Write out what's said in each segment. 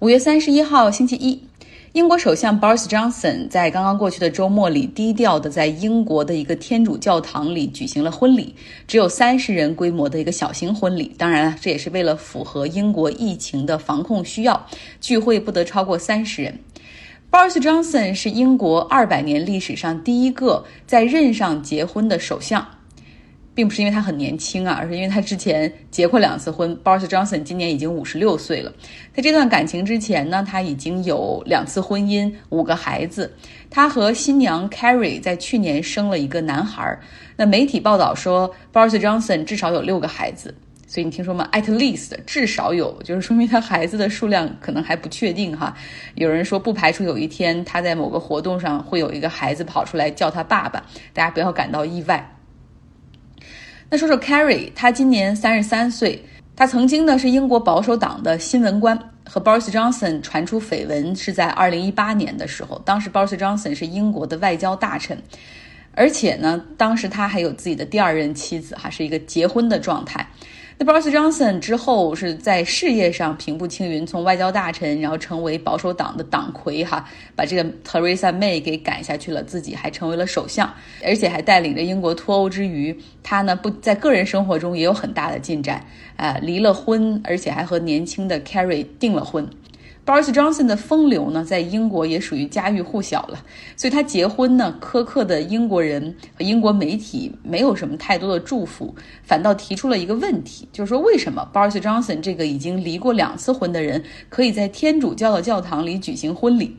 五月三十一号，星期一，英国首相 Boris Johnson 在刚刚过去的周末里，低调的在英国的一个天主教堂里举行了婚礼，只有三十人规模的一个小型婚礼。当然了，这也是为了符合英国疫情的防控需要，聚会不得超过三十人。Boris Johnson 是英国二百年历史上第一个在任上结婚的首相。并不是因为他很年轻啊，而是因为他之前结过两次婚。Boris Johnson 今年已经五十六岁了，在这段感情之前呢，他已经有两次婚姻，五个孩子。他和新娘 Carrie 在去年生了一个男孩。那媒体报道说，Boris Johnson 至少有六个孩子。所以你听说吗？At least 至少有，就是说明他孩子的数量可能还不确定哈。有人说不排除有一天他在某个活动上会有一个孩子跑出来叫他爸爸，大家不要感到意外。那说说 Carrie，他今年三十三岁，他曾经呢是英国保守党的新闻官，和 Boris Johnson 传出绯闻是在二零一八年的时候，当时 Boris Johnson 是英国的外交大臣，而且呢，当时他还有自己的第二任妻子，哈，是一个结婚的状态。那 Boris Johnson 之后是在事业上平步青云，从外交大臣，然后成为保守党的党魁，哈，把这个 Theresa May 给赶下去了，自己还成为了首相，而且还带领着英国脱欧之余，他呢不在个人生活中也有很大的进展，啊，离了婚，而且还和年轻的 Carrie 订了婚。Boris Johnson 的风流呢，在英国也属于家喻户晓了，所以他结婚呢，苛刻的英国人英国媒体没有什么太多的祝福，反倒提出了一个问题，就是说为什么 Boris Johnson 这个已经离过两次婚的人，可以在天主教的教堂里举行婚礼？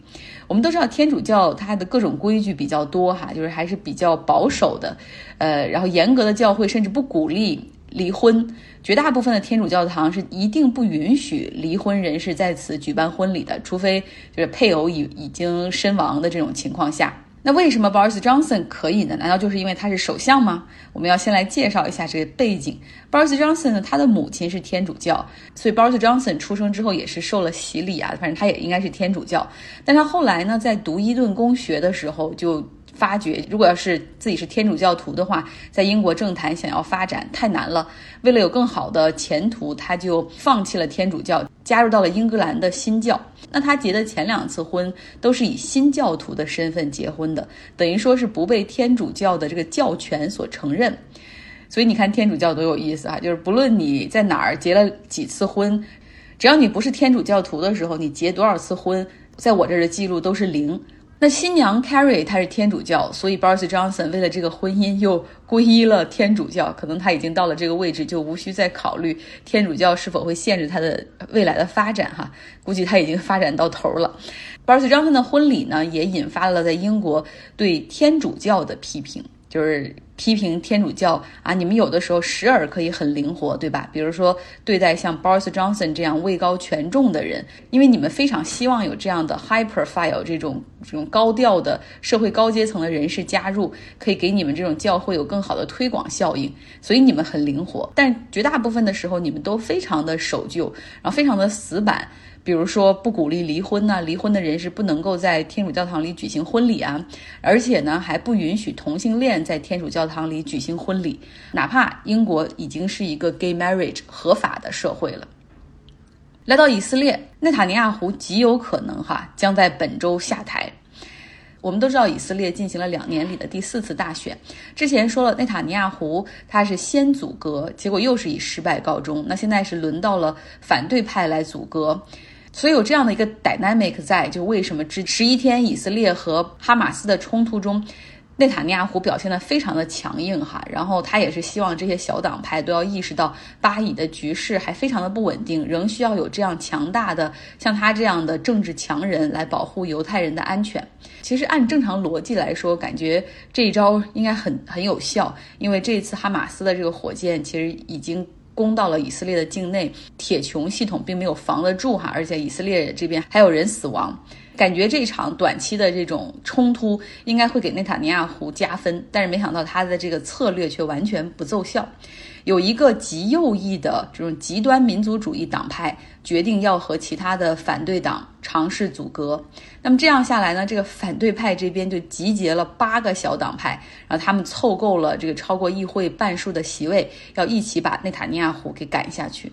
我们都知道天主教它的各种规矩比较多哈，就是还是比较保守的，呃，然后严格的教会甚至不鼓励。离婚，绝大部分的天主教堂是一定不允许离婚人士在此举办婚礼的，除非就是配偶已已经身亡的这种情况下。那为什么 Boris Johnson 可以呢？难道就是因为他是首相吗？我们要先来介绍一下这个背景。Boris Johnson 呢，他的母亲是天主教，所以 Boris Johnson 出生之后也是受了洗礼啊，反正他也应该是天主教。但他后来呢，在读伊顿公学的时候就。发觉，如果要是自己是天主教徒的话，在英国政坛想要发展太难了。为了有更好的前途，他就放弃了天主教，加入到了英格兰的新教。那他结的前两次婚都是以新教徒的身份结婚的，等于说是不被天主教的这个教权所承认。所以你看天主教多有意思啊！就是不论你在哪儿结了几次婚，只要你不是天主教徒的时候，你结多少次婚，在我这儿的记录都是零。那新娘 Carrie 她是天主教，所以 Boris Johnson 为了这个婚姻又皈依了天主教。可能他已经到了这个位置，就无需再考虑天主教是否会限制他的未来的发展哈。估计他已经发展到头了。Boris Johnson 的婚礼呢，也引发了在英国对天主教的批评。就是批评天主教啊，你们有的时候时而可以很灵活，对吧？比如说对待像 Boris Johnson 这样位高权重的人，因为你们非常希望有这样的 high profile 这种这种高调的社会高阶层的人士加入，可以给你们这种教会有更好的推广效应，所以你们很灵活。但绝大部分的时候，你们都非常的守旧，然后非常的死板。比如说不鼓励离婚呐，离婚的人是不能够在天主教堂里举行婚礼啊，而且呢还不允许同性恋在天主教堂里举行婚礼，哪怕英国已经是一个 gay marriage 合法的社会了。来到以色列，内塔尼亚胡极有可能哈将在本周下台。我们都知道以色列进行了两年里的第四次大选，之前说了内塔尼亚胡他是先阻隔，结果又是以失败告终，那现在是轮到了反对派来阻隔。所以有这样的一个 dynamic 在，就为什么这十一天以色列和哈马斯的冲突中，内塔尼亚胡表现的非常的强硬哈，然后他也是希望这些小党派都要意识到巴以的局势还非常的不稳定，仍需要有这样强大的像他这样的政治强人来保护犹太人的安全。其实按正常逻辑来说，感觉这一招应该很很有效，因为这次哈马斯的这个火箭其实已经。攻到了以色列的境内，铁穹系统并没有防得住哈，而且以色列这边还有人死亡，感觉这场短期的这种冲突应该会给内塔尼亚胡加分，但是没想到他的这个策略却完全不奏效。有一个极右翼的这种极端民族主义党派决定要和其他的反对党尝试阻隔，那么这样下来呢，这个反对派这边就集结了八个小党派，然后他们凑够了这个超过议会半数的席位，要一起把内塔尼亚胡给赶下去。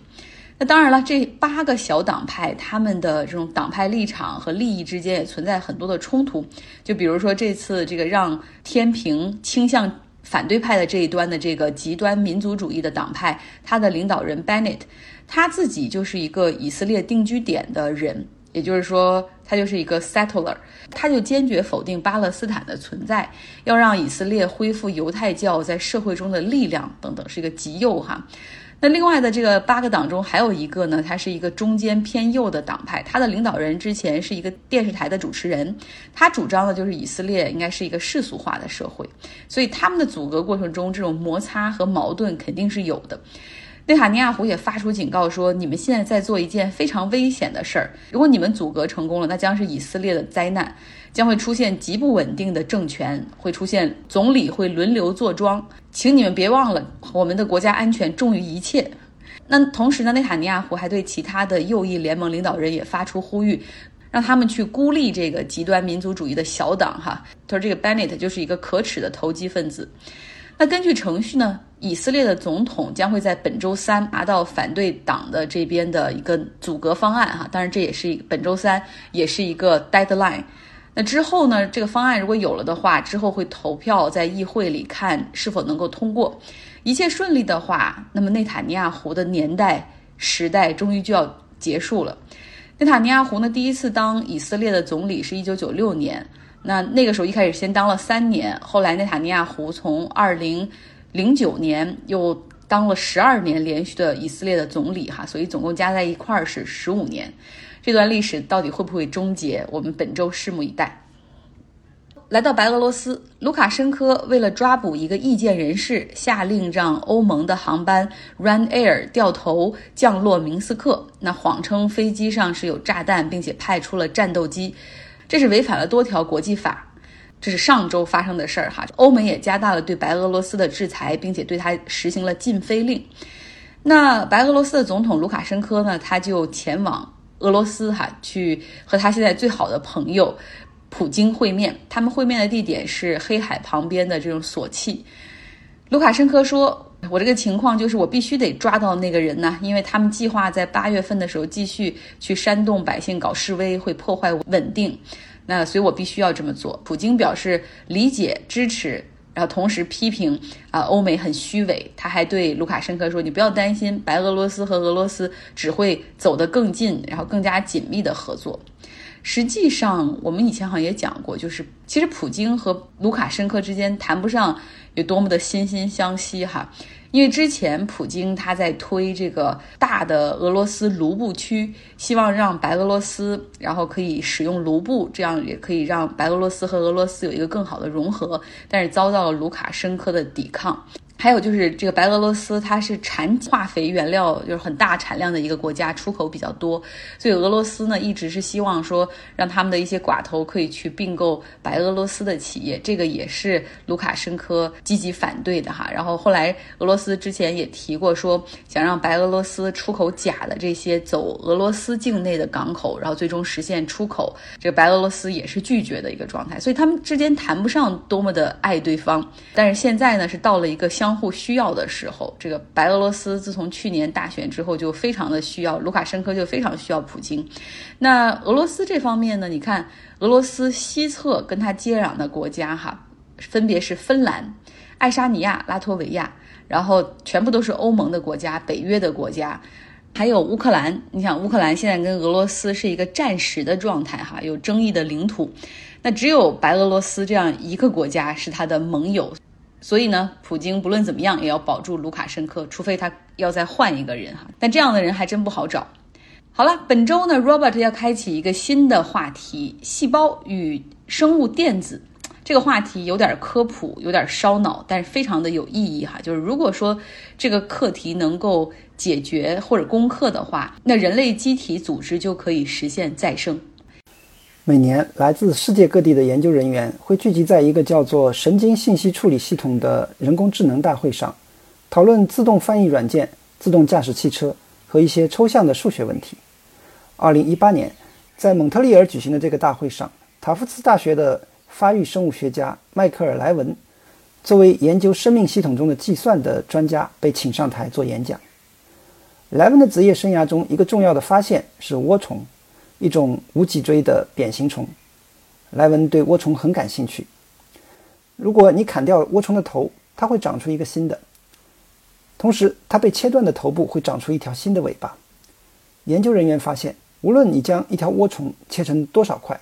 那当然了，这八个小党派他们的这种党派立场和利益之间也存在很多的冲突。就比如说这次这个让天平倾向反对派的这一端的这个极端民族主义的党派，他的领导人 Bennett，他自己就是一个以色列定居点的人，也就是说他就是一个 settler，他就坚决否定巴勒斯坦的存在，要让以色列恢复犹太教在社会中的力量等等，是一个极右哈。那另外的这个八个党中还有一个呢，它是一个中间偏右的党派，它的领导人之前是一个电视台的主持人，他主张的就是以色列应该是一个世俗化的社会，所以他们的阻隔过程中，这种摩擦和矛盾肯定是有的。内塔尼亚胡也发出警告说：“你们现在在做一件非常危险的事儿，如果你们阻隔成功了，那将是以色列的灾难，将会出现极不稳定的政权，会出现总理会轮流坐庄。请你们别忘了，我们的国家安全重于一切。”那同时呢，内塔尼亚胡还对其他的右翼联盟领导人也发出呼吁，让他们去孤立这个极端民族主义的小党。哈，他说这个 Bennett 就是一个可耻的投机分子。那根据程序呢，以色列的总统将会在本周三拿到反对党的这边的一个阻隔方案，哈，当然这也是本周三也是一个 deadline。那之后呢，这个方案如果有了的话，之后会投票在议会里看是否能够通过。一切顺利的话，那么内塔尼亚胡的年代时代终于就要结束了。内塔尼亚胡呢，第一次当以色列的总理是一九九六年。那那个时候一开始先当了三年，后来内塔尼亚胡从二零零九年又当了十二年连续的以色列的总理哈，所以总共加在一块儿是十五年。这段历史到底会不会终结？我们本周拭目以待。来到白俄罗斯，卢卡申科为了抓捕一个意见人士，下令让欧盟的航班 Run Air 掉头降落明斯克，那谎称飞机上是有炸弹，并且派出了战斗机。这是违反了多条国际法，这是上周发生的事儿哈。欧盟也加大了对白俄罗斯的制裁，并且对他实行了禁飞令。那白俄罗斯的总统卢卡申科呢，他就前往俄罗斯哈，去和他现在最好的朋友普京会面。他们会面的地点是黑海旁边的这种索契。卢卡申科说。我这个情况就是我必须得抓到那个人呢，因为他们计划在八月份的时候继续去煽动百姓搞示威，会破坏稳定。那所以我必须要这么做。普京表示理解支持，然后同时批评啊欧美很虚伪。他还对卢卡申科说：“你不要担心，白俄罗斯和俄罗斯只会走得更近，然后更加紧密的合作。”实际上，我们以前好像也讲过，就是其实普京和卢卡申科之间谈不上有多么的惺惺相惜哈。因为之前普京他在推这个大的俄罗斯卢布区，希望让白俄罗斯然后可以使用卢布，这样也可以让白俄罗斯和俄罗斯有一个更好的融合，但是遭到了卢卡申科的抵抗。还有就是这个白俄罗斯，它是产化肥原料就是很大产量的一个国家，出口比较多，所以俄罗斯呢一直是希望说让他们的一些寡头可以去并购白俄罗斯的企业，这个也是卢卡申科积极反对的哈。然后后来俄罗斯之前也提过说想让白俄罗斯出口假的这些走俄罗斯境内的港口，然后最终实现出口，这个白俄罗斯也是拒绝的一个状态，所以他们之间谈不上多么的爱对方。但是现在呢是到了一个相。相互需要的时候，这个白俄罗斯自从去年大选之后就非常的需要卢卡申科，就非常需要普京。那俄罗斯这方面呢？你看，俄罗斯西侧跟它接壤的国家哈，分别是芬兰、爱沙尼亚、拉脱维亚，然后全部都是欧盟的国家、北约的国家，还有乌克兰。你想，乌克兰现在跟俄罗斯是一个战时的状态哈，有争议的领土，那只有白俄罗斯这样一个国家是他的盟友。所以呢，普京不论怎么样也要保住卢卡申科，除非他要再换一个人哈。但这样的人还真不好找。好了，本周呢，Robert 要开启一个新的话题——细胞与生物电子。这个话题有点科普，有点烧脑，但是非常的有意义哈。就是如果说这个课题能够解决或者攻克的话，那人类机体组织就可以实现再生。每年，来自世界各地的研究人员会聚集在一个叫做“神经信息处理系统”的人工智能大会上，讨论自动翻译软件、自动驾驶汽车和一些抽象的数学问题。二零一八年，在蒙特利尔举行的这个大会上，塔夫茨大学的发育生物学家迈克尔·莱文，作为研究生命系统中的计算的专家被请上台做演讲。莱文的职业生涯中一个重要的发现是涡虫，一种无脊椎的扁形虫。莱文对涡虫很感兴趣。如果你砍掉涡虫的头，它会长出一个新的。同时，它被切断的头部会长出一条新的尾巴。研究人员发现，无论你将一条涡虫切成多少块，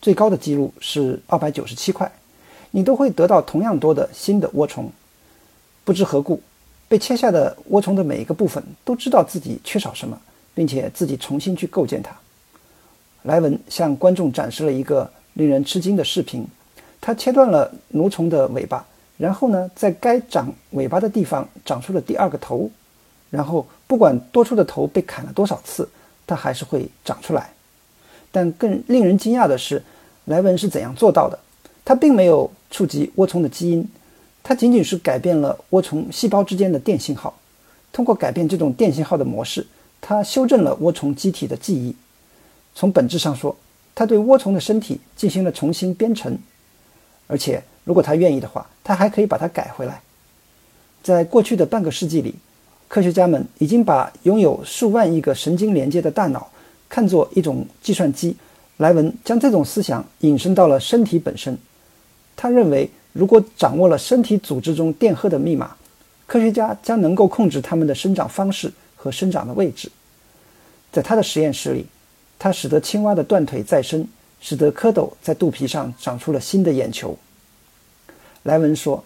最高的记录是二百九十七块，你都会得到同样多的新的涡虫。不知何故，被切下的涡虫的每一个部分都知道自己缺少什么，并且自己重新去构建它。莱文向观众展示了一个令人吃惊的视频：他切断了蠕虫的尾巴。然后呢，在该长尾巴的地方长出了第二个头，然后不管多出的头被砍了多少次，它还是会长出来。但更令人惊讶的是，莱文是怎样做到的？他并没有触及涡虫的基因，他仅仅是改变了涡虫细胞之间的电信号。通过改变这种电信号的模式，他修正了涡虫机体的记忆。从本质上说，他对涡虫的身体进行了重新编程，而且。如果他愿意的话，他还可以把它改回来。在过去的半个世纪里，科学家们已经把拥有数万亿个神经连接的大脑看作一种计算机。莱文将这种思想引申到了身体本身。他认为，如果掌握了身体组织中电荷的密码，科学家将能够控制它们的生长方式和生长的位置。在他的实验室里，它使得青蛙的断腿再生，使得蝌蚪在肚皮上长出了新的眼球。莱文说：“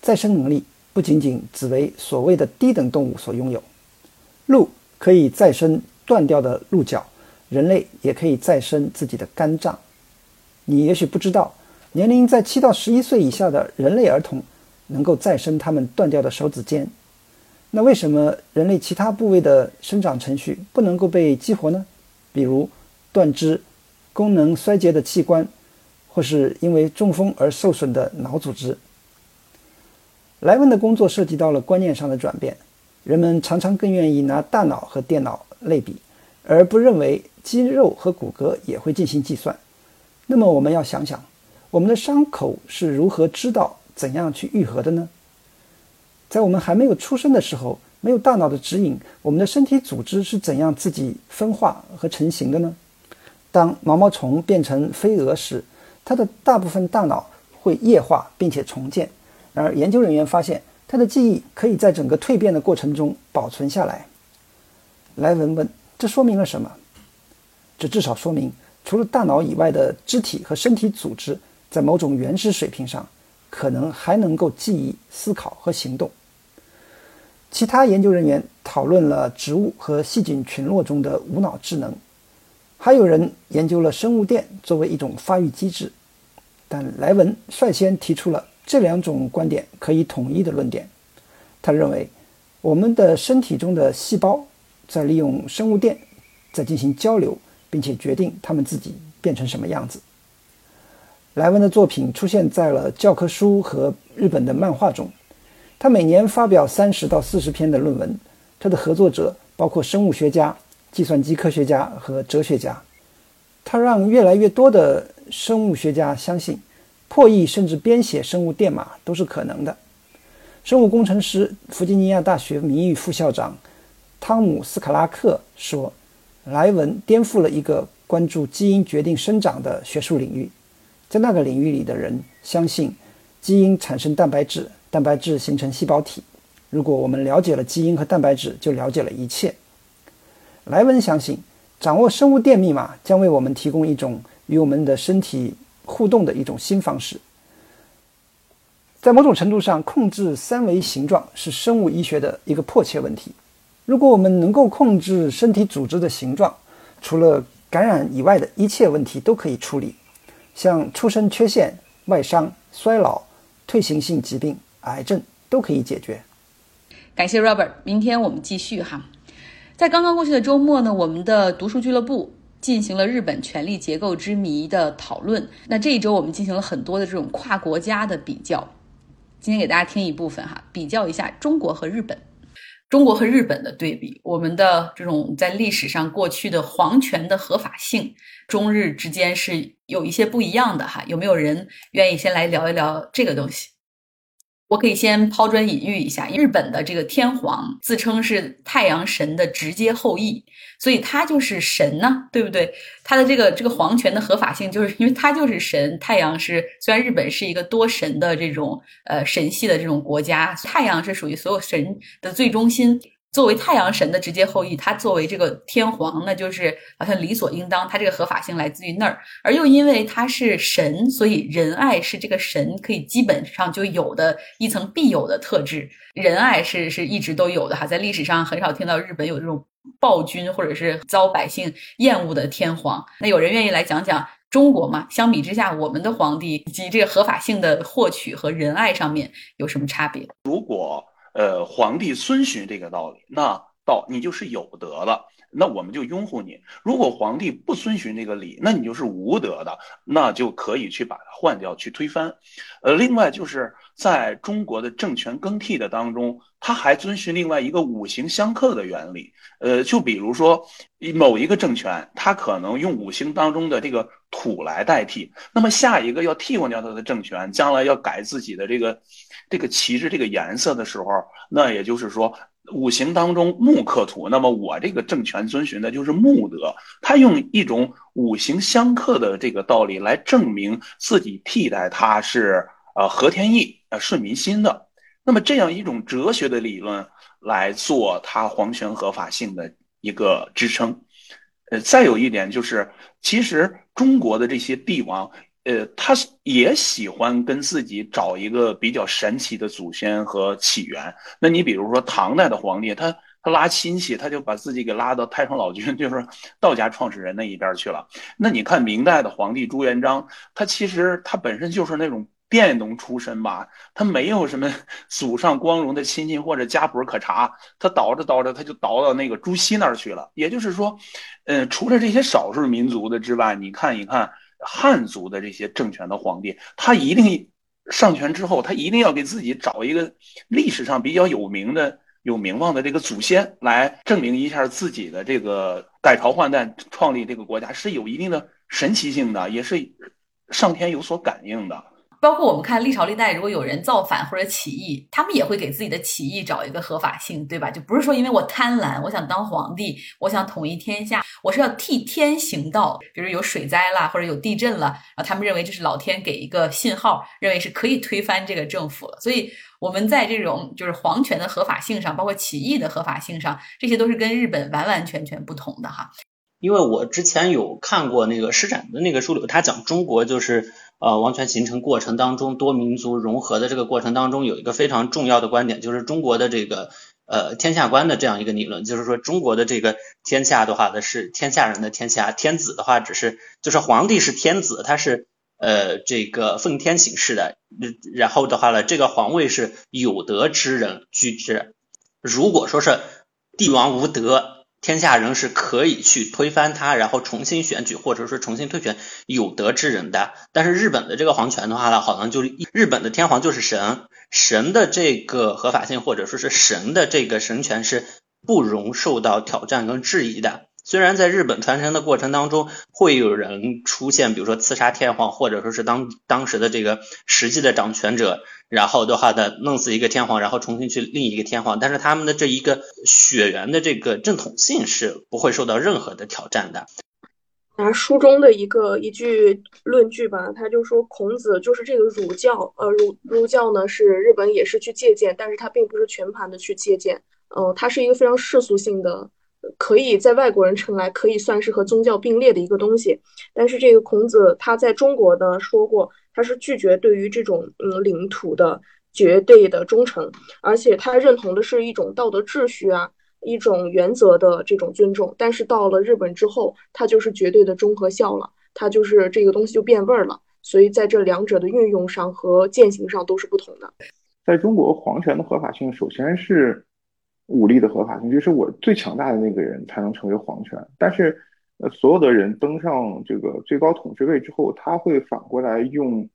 再生能力不仅仅只为所谓的低等动物所拥有。鹿可以再生断掉的鹿角，人类也可以再生自己的肝脏。你也许不知道，年龄在七到十一岁以下的人类儿童能够再生他们断掉的手指尖。那为什么人类其他部位的生长程序不能够被激活呢？比如断肢、功能衰竭的器官。”或是因为中风而受损的脑组织。莱文的工作涉及到了观念上的转变，人们常常更愿意拿大脑和电脑类比，而不认为肌肉和骨骼也会进行计算。那么，我们要想想，我们的伤口是如何知道怎样去愈合的呢？在我们还没有出生的时候，没有大脑的指引，我们的身体组织是怎样自己分化和成型的呢？当毛毛虫变成飞蛾时，它的大部分大脑会液化并且重建，然而研究人员发现，它的记忆可以在整个蜕变的过程中保存下来。莱文问：“这说明了什么？”这至少说明，除了大脑以外的肢体和身体组织，在某种原始水平上，可能还能够记忆、思考和行动。其他研究人员讨论了植物和细菌群落中的无脑智能，还有人研究了生物电作为一种发育机制。但莱文率先提出了这两种观点可以统一的论点。他认为，我们的身体中的细胞在利用生物电在进行交流，并且决定它们自己变成什么样子。莱文的作品出现在了教科书和日本的漫画中。他每年发表三十到四十篇的论文。他的合作者包括生物学家、计算机科学家和哲学家。他让越来越多的。生物学家相信，破译甚至编写生物电码都是可能的。生物工程师、弗吉尼亚大学名誉副校长汤姆斯卡拉克说：“莱文颠覆了一个关注基因决定生长的学术领域。在那个领域里的人相信，基因产生蛋白质，蛋白质形成细胞体。如果我们了解了基因和蛋白质，就了解了一切。”莱文相信，掌握生物电密码将为我们提供一种。与我们的身体互动的一种新方式，在某种程度上，控制三维形状是生物医学的一个迫切问题。如果我们能够控制身体组织的形状，除了感染以外的一切问题都可以处理，像出生缺陷、外伤、衰老、退行性疾病、癌症都可以解决。感谢 Robert，明天我们继续哈。在刚刚过去的周末呢，我们的读书俱乐部。进行了日本权力结构之谜的讨论。那这一周我们进行了很多的这种跨国家的比较。今天给大家听一部分哈，比较一下中国和日本，中国和日本的对比，我们的这种在历史上过去的皇权的合法性，中日之间是有一些不一样的哈。有没有人愿意先来聊一聊这个东西？我可以先抛砖引玉一下，日本的这个天皇自称是太阳神的直接后裔，所以他就是神呢，对不对？他的这个这个皇权的合法性，就是因为他就是神。太阳是虽然日本是一个多神的这种呃神系的这种国家，太阳是属于所有神的最中心。作为太阳神的直接后裔，他作为这个天皇，那就是好像理所应当。他这个合法性来自于那儿，而又因为他是神，所以仁爱是这个神可以基本上就有的一层必有的特质。仁爱是是一直都有的哈，在历史上很少听到日本有这种暴君或者是遭百姓厌恶的天皇。那有人愿意来讲讲中国吗？相比之下，我们的皇帝以及这个合法性的获取和仁爱上面有什么差别？如果。呃，皇帝遵循这个道理，那道你就是有德的，那我们就拥护你。如果皇帝不遵循这个理，那你就是无德的，那就可以去把它换掉，去推翻。呃，另外就是在中国的政权更替的当中，他还遵循另外一个五行相克的原理。呃，就比如说某一个政权，他可能用五行当中的这个土来代替，那么下一个要替换掉他的政权，将来要改自己的这个。这个旗帜这个颜色的时候，那也就是说五行当中木克土，那么我这个政权遵循的就是木德，他用一种五行相克的这个道理来证明自己替代他是呃和天意呃顺民心的，那么这样一种哲学的理论来做他皇权合法性的一个支撑。呃，再有一点就是，其实中国的这些帝王。呃，他也喜欢跟自己找一个比较神奇的祖先和起源。那你比如说唐代的皇帝，他他拉亲戚，他就把自己给拉到太上老君，就是道家创始人那一边去了。那你看明代的皇帝朱元璋，他其实他本身就是那种佃农出身吧，他没有什么 祖上光荣的亲戚或者家谱可查，他倒着倒着他就倒到那个朱熹那儿去了。也就是说，呃，除了这些少数民族的之外，你看一看。汉族的这些政权的皇帝，他一定上权之后，他一定要给自己找一个历史上比较有名的、有名望的这个祖先，来证明一下自己的这个改朝换代、创立这个国家是有一定的神奇性的，也是上天有所感应的。包括我们看历朝历代，如果有人造反或者起义，他们也会给自己的起义找一个合法性，对吧？就不是说因为我贪婪，我想当皇帝，我想统一天下，我是要替天行道。比如有水灾了或者有地震了，然后他们认为这是老天给一个信号，认为是可以推翻这个政府了。所以我们在这种就是皇权的合法性上，包括起义的合法性上，这些都是跟日本完完全全不同的哈。因为我之前有看过那个施展的那个书里，他讲中国就是呃王权形成过程当中多民族融合的这个过程当中，有一个非常重要的观点，就是中国的这个呃天下观的这样一个理论，就是说中国的这个天下的话呢是天下人的天下，天子的话只是就是皇帝是天子，他是呃这个奉天行事的，然后的话呢这个皇位是有德之人居之，如果说是帝王无德。天下人是可以去推翻他，然后重新选举，或者说重新推选有德之人的。但是日本的这个皇权的话呢，好像就是日本的天皇就是神，神的这个合法性或者说是神的这个神权是不容受到挑战跟质疑的。虽然在日本传承的过程当中，会有人出现，比如说刺杀天皇，或者说是当当时的这个实际的掌权者，然后的话呢，弄死一个天皇，然后重新去另一个天皇，但是他们的这一个血缘的这个正统性是不会受到任何的挑战的。拿书中的一个一句论据吧，他就说孔子就是这个儒教，呃，儒儒教呢是日本也是去借鉴，但是他并不是全盘的去借鉴，呃，它是一个非常世俗性的。可以在外国人称来可以算是和宗教并列的一个东西，但是这个孔子他在中国呢说过，他是拒绝对于这种嗯领土的绝对的忠诚，而且他认同的是一种道德秩序啊，一种原则的这种尊重。但是到了日本之后，他就是绝对的忠和孝了，他就是这个东西就变味儿了。所以在这两者的运用上和践行上都是不同的。在中国，皇权的合法性首先是。武力的合法性，就是我最强大的那个人才能成为皇权。但是，呃，所有的人登上这个最高统治位之后，他会反过来用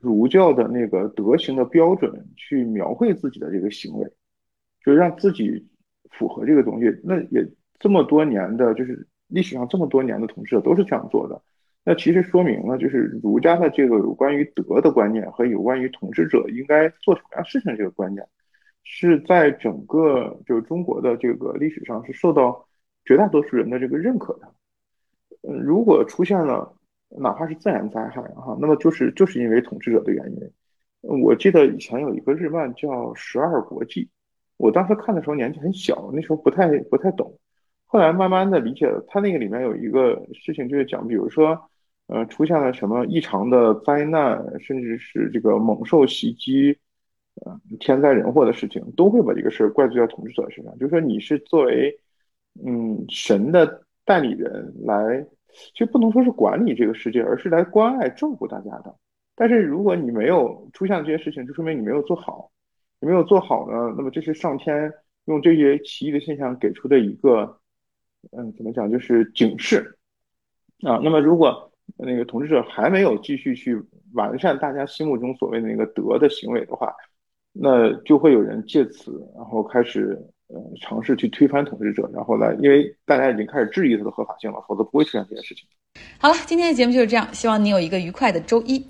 儒教的那个德行的标准去描绘自己的这个行为，就让自己符合这个东西。那也这么多年的，就是历史上这么多年的统治者都是这样做的。那其实说明了，就是儒家的这个有关于德的观念和有关于统治者应该做什么样事情这个观念，是在整个就是中国的这个历史上是受到绝大多数人的这个认可的。嗯，如果出现了哪怕是自然灾害哈，那么就是就是因为统治者的原因。我记得以前有一个日漫叫《十二国记》，我当时看的时候年纪很小，那时候不太不太懂，后来慢慢的理解了。它那个里面有一个事情就是讲，比如说。呃，出现了什么异常的灾难，甚至是这个猛兽袭击，呃，天灾人祸的事情，都会把这个事儿怪罪到统治者身上。就是说，你是作为，嗯，神的代理人来，其实不能说是管理这个世界，而是来关爱照顾大家的。但是如果你没有出现这些事情，就说明你没有做好。你没有做好呢，那么这是上天用这些奇异的现象给出的一个，嗯，怎么讲，就是警示啊。那么如果那个统治者还没有继续去完善大家心目中所谓的那个德的行为的话，那就会有人借此然后开始呃尝试去推翻统治者，然后来，因为大家已经开始质疑它的合法性了，否则不会出现这件事情。好了，今天的节目就是这样，希望你有一个愉快的周一。